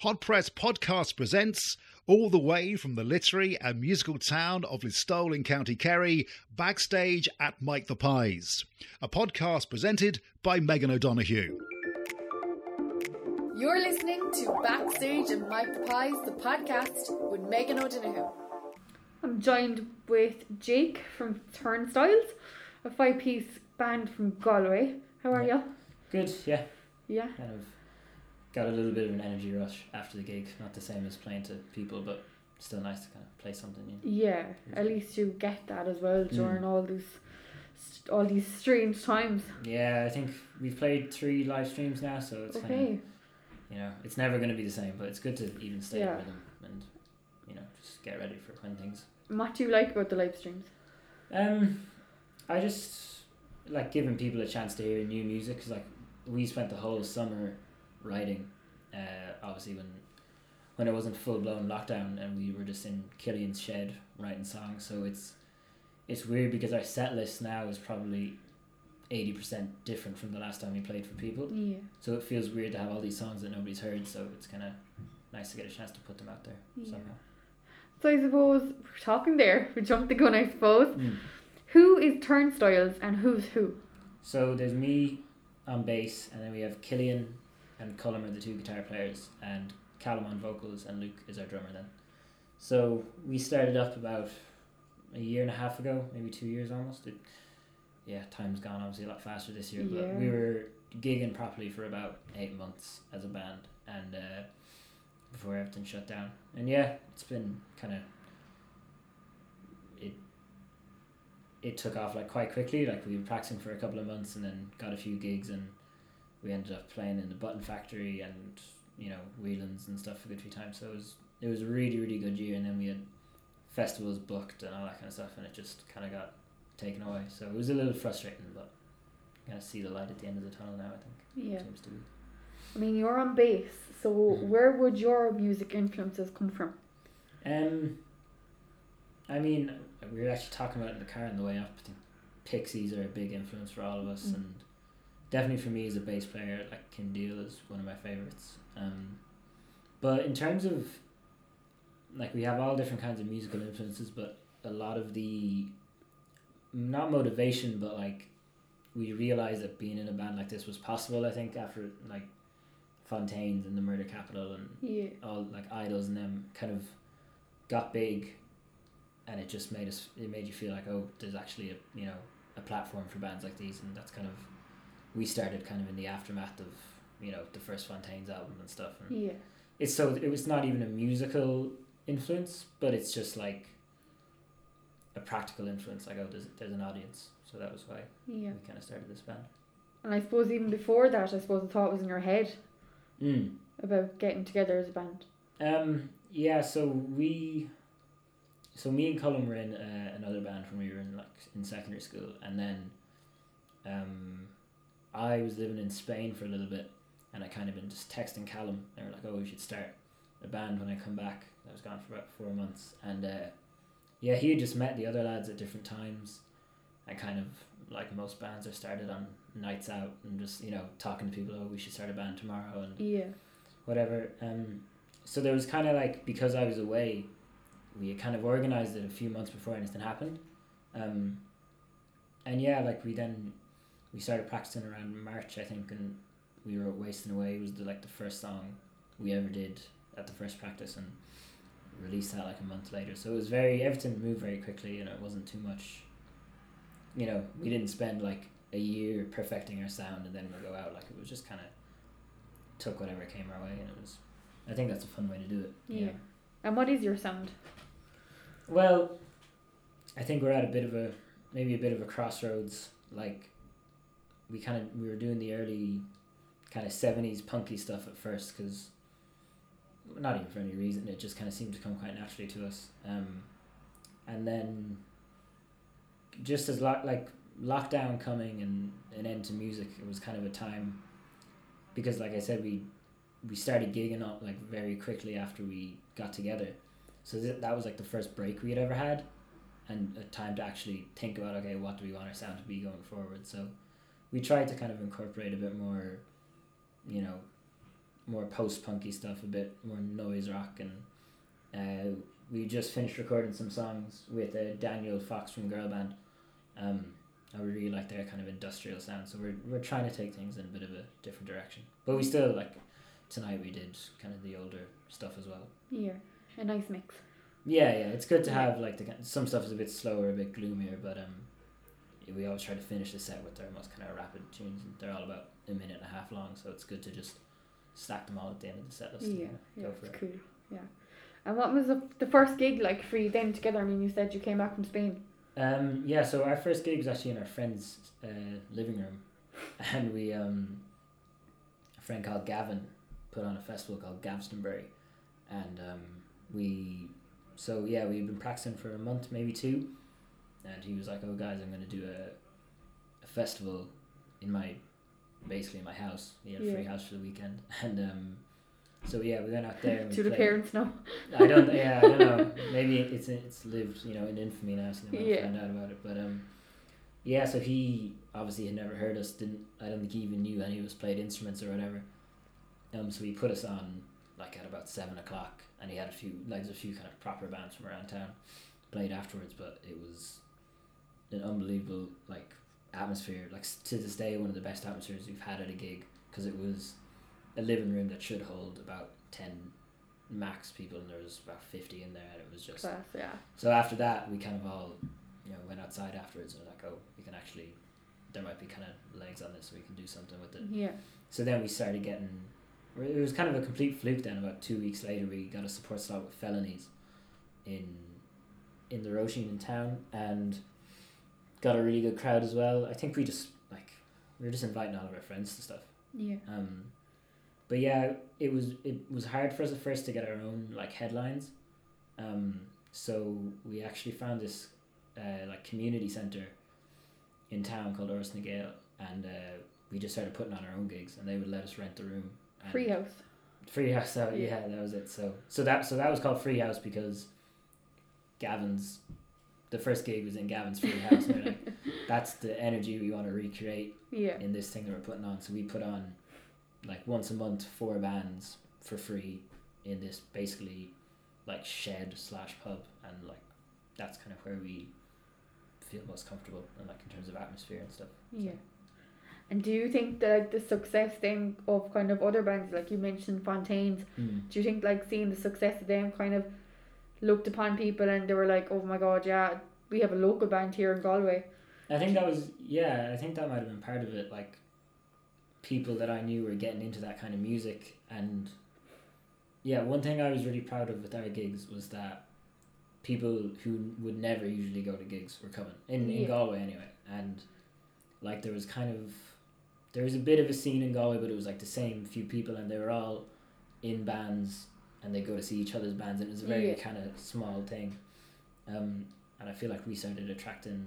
Hot Press Podcast presents, all the way from the literary and musical town of Listowel in County Kerry, backstage at Mike the Pies, a podcast presented by Megan O'Donoghue. You're listening to Backstage at Mike the Pies, the podcast with Megan O'Donoghue. I'm joined with Jake from Turnstiles, a five piece band from Galway. How are Yeah. you? Good, yeah. Yeah. Kind of got a little bit of an energy rush after the gig. Not the same as playing to people, but still nice to kind of play something new. Yeah, at least you get that as well Mm. during all these all these strange times. Yeah, I think we've played three live streams now, so it's kind of you know it's never going to be the same, but it's good to even stay Yeah. with them and you know just get ready for when things. What do you like about the live streams? Um, I just like giving people a chance to hear new music because like we spent the whole summer writing, uh, obviously when when it wasn't full blown lockdown and we were just in Killian's shed writing songs. So it's it's weird because our set list now is probably eighty percent different from the last time we played for people. Yeah. So it feels weird to have all these songs that nobody's heard. So it's kind of nice to get a chance to put them out there Yeah. somehow. So I suppose we're talking there. We jumped the gun, I suppose. Mm. Who is Turnstiles and who's who? So there's me on bass, and then we have Killian and Cullum are the two guitar players, and Callum on vocals, and Luke is our drummer then. So we started up about a year and a half ago, maybe two years almost. It, yeah, time's gone obviously a lot faster this year, Yeah. but we were gigging properly for about eight months as a band, and uh, before everything shut down. And yeah, it's been kind of it it took off like quite quickly. Like we were practicing for a couple of months and then got a few gigs and we ended up playing in the Button Factory and you know Whelan's and stuff for a good few times. So it was it was a really really good year. And then we had festivals booked and all that kind of stuff, and it just kind of got taken away. So it was a little frustrating, but kind of see the light at the end of the tunnel now. I think Yeah. seems to be. I mean, you're on bass, so Mhm. where would your music influences come from? Um, I mean, we were actually talking about it in the car on the way up. I think Pixies are a big influence for all of us, Mm. and definitely for me as a bass player, like Kim Deal is one of my favorites. Um, but in terms of like we have all different kinds of musical influences, but a lot of the not motivation, but like we realized that being in a band like this was possible. I think after like Fontaines and the Murder Capital and Yeah. all like Idles and them kind of got big and it just made us it made you feel like oh there's actually a you know a platform for bands like these and that's kind of we started kind of in the aftermath of you know the first Fontaines album and stuff and Yeah. it's so it was not even a musical influence but it's just like a practical influence like oh there's, there's an audience so that was why Yeah. we kind of started this band And I suppose even before that, I suppose the thought was in your head mm. about getting together as a band. Um. Yeah. So we, so me and Colin were in uh, another band when we were in like in secondary school, and then, um, I was living in Spain for a little bit, and I kind of been just texting Callum. They were like, "Oh, we should start a band when I come back." I was gone for about four months, and uh, yeah, he had just met the other lads at different times, and kind of like most bands are started on nights out and just you know talking to people. Oh, we should start a band tomorrow, and Yeah. whatever. Um, so there was kind of like because I was away, we had kind of organized it a few months before anything happened, um, and yeah, like we then we started practicing around March, I think, and we wrote "Wasting Away" was the like the first song we ever did at the first practice, and released that like a month later. So it was very everything moved very quickly, and it wasn't too much. You know, we didn't spend like a year perfecting our sound and then we'll go out. Like it was just kind of took whatever came our way, and it was. I think that's a fun way to do it. Yeah. And what is your sound? Well, I think we're at a bit of a maybe a bit of a crossroads. Like, we kind of we were doing the early kind of seventies punky stuff at first because not even for any reason it just kind of seemed to come quite naturally to us. Um, and then just as lo- like lockdown coming and an end to music, it was kind of a time because like I said we we started gigging up like very quickly after we got together. So th- that was like the first break we had ever had, and a time to actually think about okay, what do we want our sound to be going forward? So we tried to kind of incorporate a bit more, you know, more post punky stuff, a bit more noise rock, and uh, we just finished recording some songs with uh, Daniel Fox from Girl Band. Um, I really like their kind of industrial sound, so we're we're trying to take things in a bit of a different direction. But we still like tonight we did kind of the older stuff as well. Yeah, a nice mix. Yeah, yeah, it's good to have like the some stuff is a bit slower, a bit gloomier, but um, we always try to finish the set with their most kind of rapid tunes. And they're all about a minute and a half long, so it's good to just stack them all at the end of the set list. and Yeah, go yeah, for it. cool. Yeah. And what was the, the first gig like for you then together? I mean, you said you came back from Spain. Um, yeah, so our first gig was actually in our friend's uh, living room, and we um, a friend called Gavin put on a festival called Gavstonbury, and um, we so yeah we've been practicing for a month maybe two, and he was like, "Oh guys, I'm gonna do a, a festival in my basically in my house. He had a free house for the weekend, and um, so yeah we went out there. And Do the parents know? I don't. Yeah, I don't know. Maybe it's it's lived, you know, in infamy now, so they might Yeah. find out about it. But um, yeah. So he obviously had never heard us. Didn't I don't think he even knew any of us played instruments or whatever. Um, so he put us on like at about seven o'clock, and he had a few like a few kind of proper bands from around town played afterwards, but it was an unbelievable like atmosphere. Like to this day, one of the best atmospheres we've had at a gig because it was a living room that should hold about ten max people, and there was about fifty in there, and it was just Class, yeah. so after that, we kind of all, you know, went outside afterwards and were like, oh, we can actually, there might be kind of legs on this, so we can do something with it. Yeah. So then we started getting, it was kind of a complete fluke. Then about two weeks later, we got a support slot with Felonies, in, in the Roisin in town, and got a really good crowd as well. I think we just like, we were just inviting all of our friends to stuff. Yeah. Um, but yeah, it was it was hard for us at first to get our own like headlines. Um, so we actually found this uh, like community center in town called na Gael, and uh, we just started putting on our own gigs, and they would let us rent the room. Free house. Free house. So Yeah. yeah, that was it. So so that so that was called Free House because Gavin's the first gig was in Gavin's Free House. and like, that's the energy we want to recreate Yeah. in this thing that we're putting on. So we put on like once a month four bands for free in this basically like shed slash pub, and like that's kind of where we feel most comfortable and like in terms of atmosphere and stuff. Yeah. And do you think that like, the success then of kind of other bands, like you mentioned Fontaines, Mm. do you think like seeing the success of them kind of looked upon people and they were like, oh my god, yeah, we have a local band here in Galway. I think that was yeah. I think that might have been part of it. Like people that I knew were getting into that kind of music, and yeah, one thing I was really proud of with our gigs was that people who would never usually go to gigs were coming in in Yeah. Galway anyway, and like there was kind of there was a bit of a scene in Galway, but it was like the same few people, and they were all in bands, and they go to see each other's bands, and it was a very Yeah. kind of small thing. Um, and I feel like we started attracting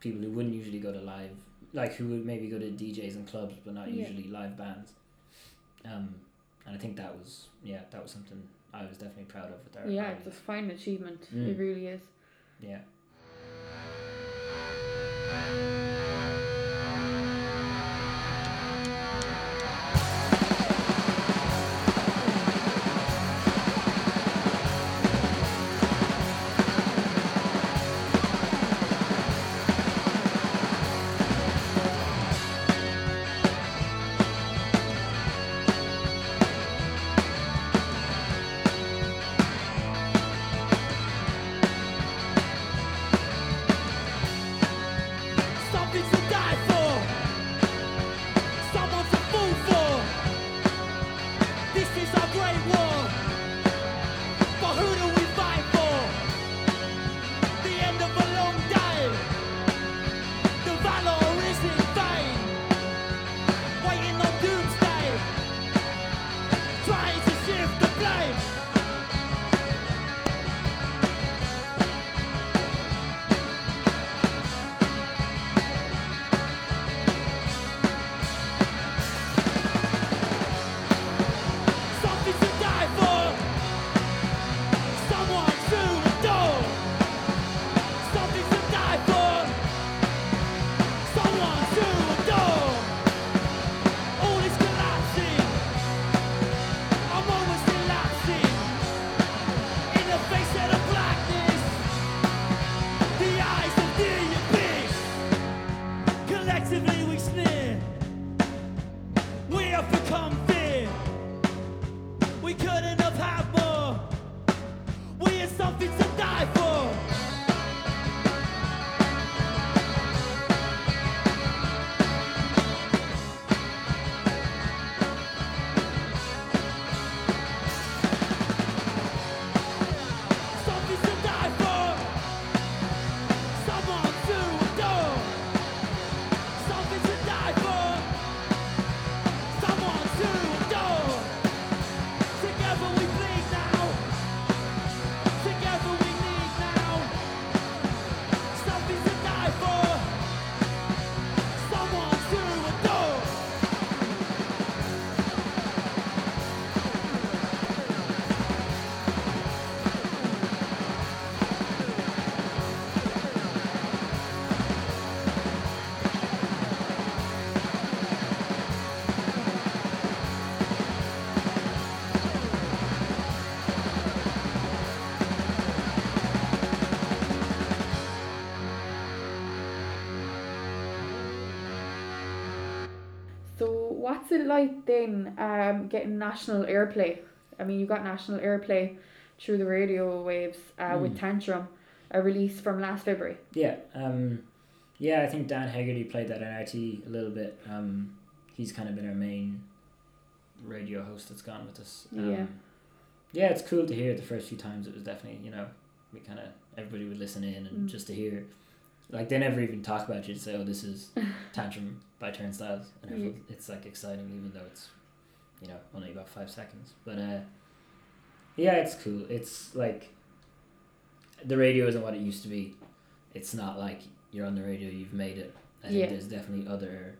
people who wouldn't usually go to live, like who would maybe go to DJs and clubs, but not Yeah. usually live bands. Um, and I think that was yeah, that was something I was definitely proud of with our yeah, it's a fine achievement. Mm. It really is. yeah. What's it like then um, getting national airplay? I mean, you got national airplay through the radio waves uh, with Mm. Tantrum, a release from last February. Yeah, um, yeah. I think Dan Hegarty played that on RTÉ a little bit. Um, he's kind of been our main radio host that's gone with us. Um, Yeah. Yeah, it's cool to hear. The first few times, it was definitely you know we kind of everybody would listen in and Mm. just to hear. Like they never even talk about you. to Say, "Oh, this is Tantrum by Turnstiles," and Yeah. everyone, it's like exciting, even though it's, you know, only about five seconds. But uh, yeah, it's cool. It's like the radio isn't what it used to be. It's not like you're on the radio, you've made it. I Yeah. think there's definitely other,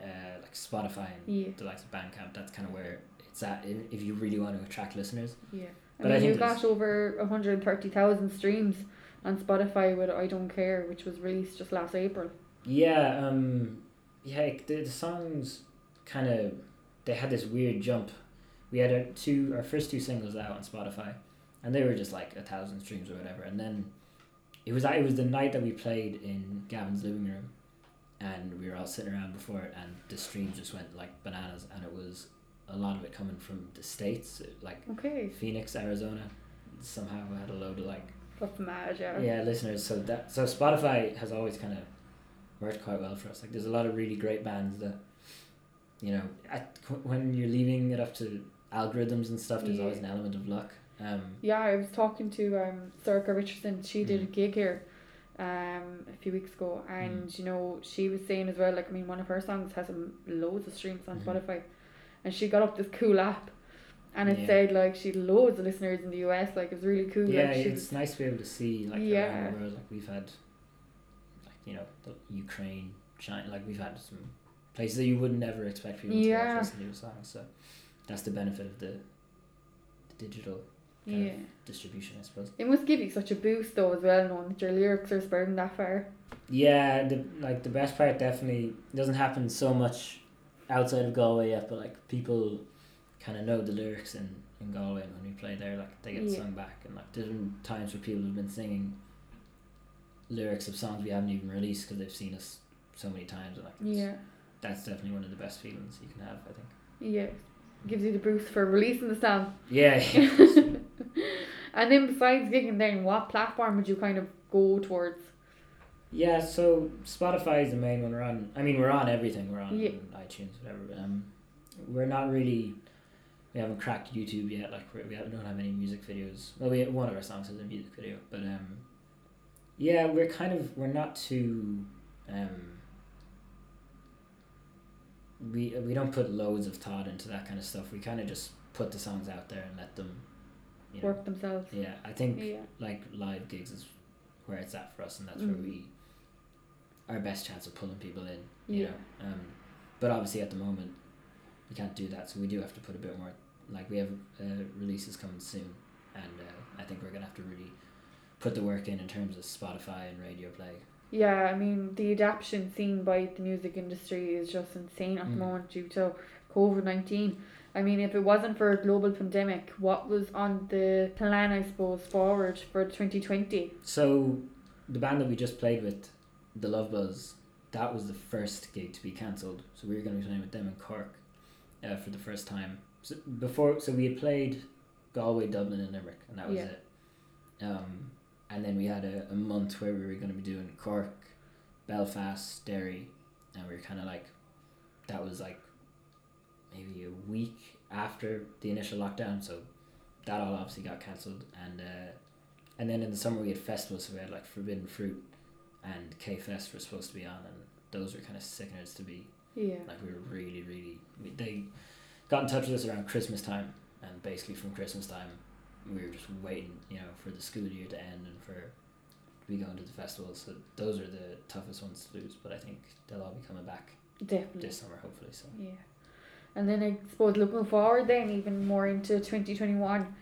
uh, like Spotify and Yeah, the likes of Bandcamp. That's kind of where it's at. If you really want to attract listeners. yeah. I But I mean, you think got over 130,000 streams on Spotify with I Don't Care, which was released just last April. Yeah, um, yeah. The, the songs kind of they had this weird jump. We had our two our first two singles out on Spotify, and they were just like a thousand streams or whatever. And then it was it was the night that we played in Gavin's living room, and we were all sitting around before it, and the streams just went like bananas, and it was a lot of it coming from the states, like Okay, Phoenix, Arizona. Somehow we had a load of like that's mad, yeah. listeners so that so spotify has always kind of worked quite well for us like there's a lot of really great bands that you know at, when you're leaving it up to algorithms and stuff there's Yeah. always an element of luck um Yeah, I was talking to um Sorcha Richardson. She did a Mm. gig here um a few weeks ago and you know she was saying as well like I mean one of her songs has um, loads of streams on Mhm. Spotify and she got up this cool app and it Yeah. said like she had loads of listeners in the US like it was really cool yeah like it's nice to be able to see like Yeah. around the world like we've had like you know the ukraine china like we've had some places that you would never expect people to Yeah. watch listen to song so that's the benefit of the, the digital yeah distribution i suppose it must give you such a boost though as well knowing that your lyrics are spreading that far Yeah, the like the best part definitely doesn't happen so much outside of Galway yet, but like people kind of know the lyrics in, in Galway and when we play there, like they get Yeah. sung back and like there's been times where people have been singing lyrics of songs we haven't even released because they've seen us so many times and like yeah that's definitely one of the best feelings you can have I think. yeah gives you the boost for releasing the song Yeah, yeah. and then besides gigging then what platform would you kind of go towards Yeah, so Spotify is the main one we're on. I mean, we're on everything. We're on Yeah. iTunes, whatever. But, um, we're not really. We haven't cracked YouTube yet. Like we're, we don't have any music videos. Well, we one of our songs has a music video, but um, yeah, we're kind of we're not too um. We we don't put loads of thought into that kind of stuff. We kind of just put the songs out there and let them, you know. work themselves Yeah, I think yeah like live gigs is where it's at for us and that's where Mm. we our best chance of pulling people in you Yeah. know um but obviously at the moment we can't do that so we do have to put a bit more like we have uh, releases coming soon and uh, I think we're gonna have to really put the work in in terms of Spotify and radio play Yeah, I mean the adaptation seen by the music industry is just insane at the Mm. moment due to COVID nineteen. I mean, if it wasn't for a global pandemic, what was on the plan, I suppose, forward for twenty twenty? so the band that we just played with the Love Buzz that was the first gig to be cancelled so we were going to be playing with them in Cork uh, for the first time. So before so we had played Galway Dublin and Limerick and that was Yeah. it. Um, and then we had a, a month where we were going to be doing Cork Belfast Derry and we were kind of like that was like maybe a week after the initial lockdown so that all obviously got cancelled. And uh, and then in the summer we had festivals so we had like Forbidden Fruit and K Fest were supposed to be on and those were kind of sickeners to be Yeah. like we were really really we, they got in touch with us around Christmas time and basically from Christmas time we were just waiting you know for the school year to end and for to be going to the festivals so those are the toughest ones to lose but I think they'll all be coming back Definitely. this summer hopefully so Yeah. And then I suppose looking forward then even more into twenty twenty one,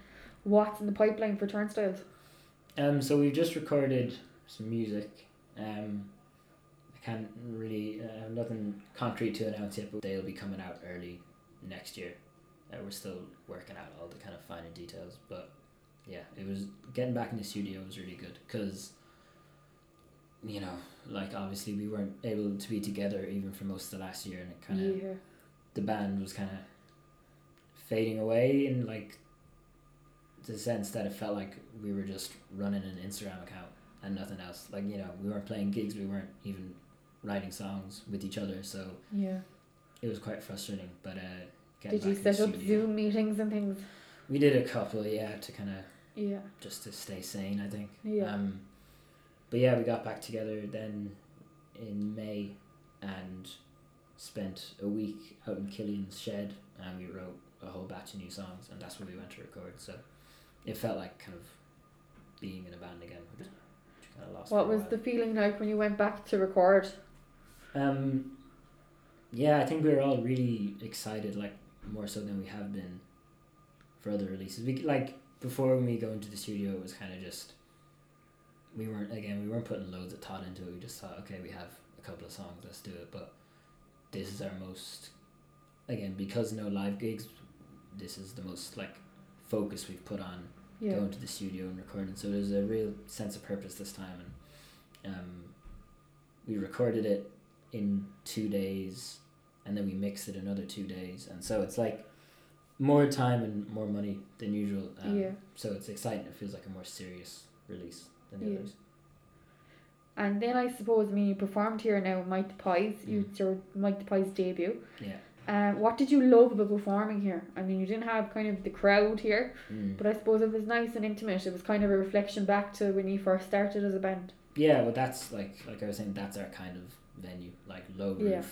what's in the pipeline for turnstiles? Um, so we've just recorded some music. Um, I can't really uh, have nothing concrete to announce yet, but they'll be coming out early next year. Uh, we're still working out all the kind of finer details, but yeah, it was getting back in the studio was really good because you know, like obviously we weren't able to be together even for most of the last year, and it kind of Yeah. the band was kind of fading away in like the sense that it felt like we were just running an Instagram account and nothing else. Like you know, we weren't playing gigs, we weren't even writing songs with each other, so Yeah. it was quite frustrating. But uh, Did you set up Zoom meetings and things? We did a couple, yeah, to kind of Yeah. just to stay sane, I think. Yeah. Um, but yeah, we got back together then in May and spent a week out in Killian's shed and we wrote a whole batch of new songs and that's when we went to record. So it felt like kind of being in a band again, kind of lost. What was the feeling like when you went back to record? Um, yeah, I think we're all really excited, like more so than we have been for other releases. We like before when we go into the studio, it was kind of just we weren't again we weren't putting loads of thought into it. We just thought, okay, we have a couple of songs, let's do it. But this is our most again because no live gigs. This is the most like focus we've put on Yeah. going to the studio and recording. So there's a real sense of purpose this time, and um, we recorded it in two days, and then we mix it another two days, and so it's like more time and more money than usual. Um, Yeah. So it's exciting. It feels like a more serious release than the Yeah. others. And then I suppose, I mean, you performed here now, Mike the Pies. You Mm. it's your Mike the Pies debut. Yeah. Uh, what did you love about performing here? I mean, you didn't have kind of the crowd here, Mm. but I suppose it was nice and intimate. It was kind of a reflection back to when you first started as a band. Yeah, well, that's like like I was saying, that's our kind of venue, like low roof, Yeah.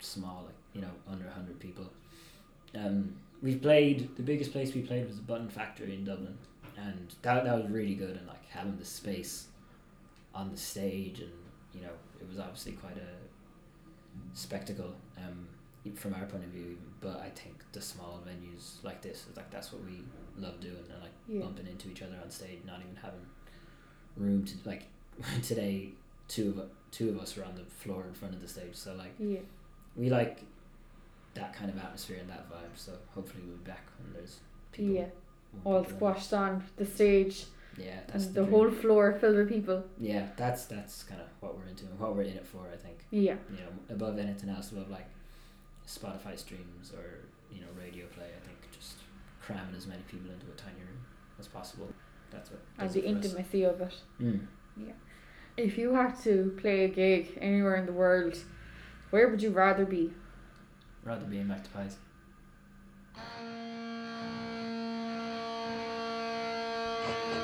small, like you know, under hundred people. Um, we played the biggest place we played was the Button Factory in Dublin, and that that was really good. And like having the space on the stage, and you know, it was obviously quite a spectacle um, from our point of view. But I think the small venues like this, is like that's what we love doing, and like Yeah. bumping into each other on stage, not even having room to like today two of two of us were on the floor in front of the stage so like Yeah. we like that kind of atmosphere and that vibe so hopefully we'll be back when there's people Yeah. All squashed on the stage, yeah that's and the, the whole floor filled with people. yeah that's that's kind of what we're into and what we're in it for I think Yeah. you know above anything else above like Spotify streams or you know radio play I think just cramming as many people into a tiny room as possible that's what And the for us. intimacy of it. Mm. If you had to play a gig anywhere in the world, where would you rather be? rather be in Magpies Think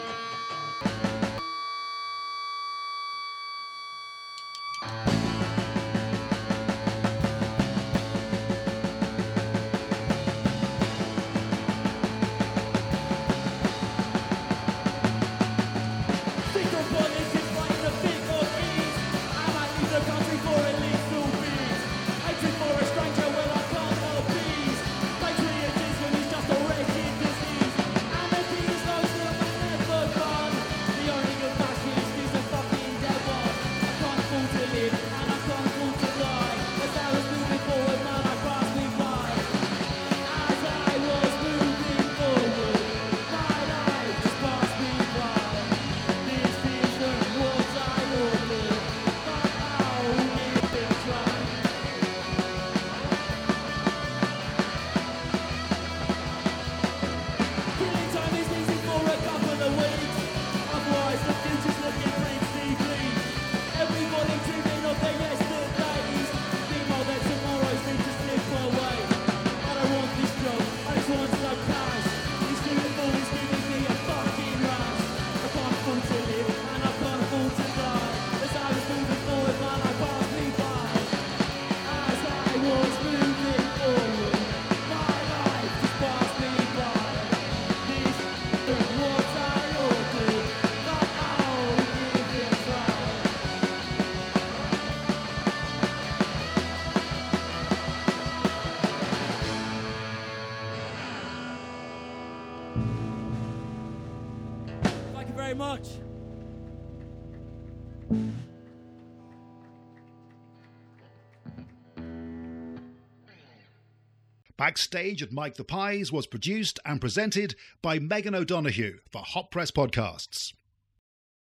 Backstage at Mike the Pies was produced and presented by Megan O'Donoghue for Hot Press Podcasts.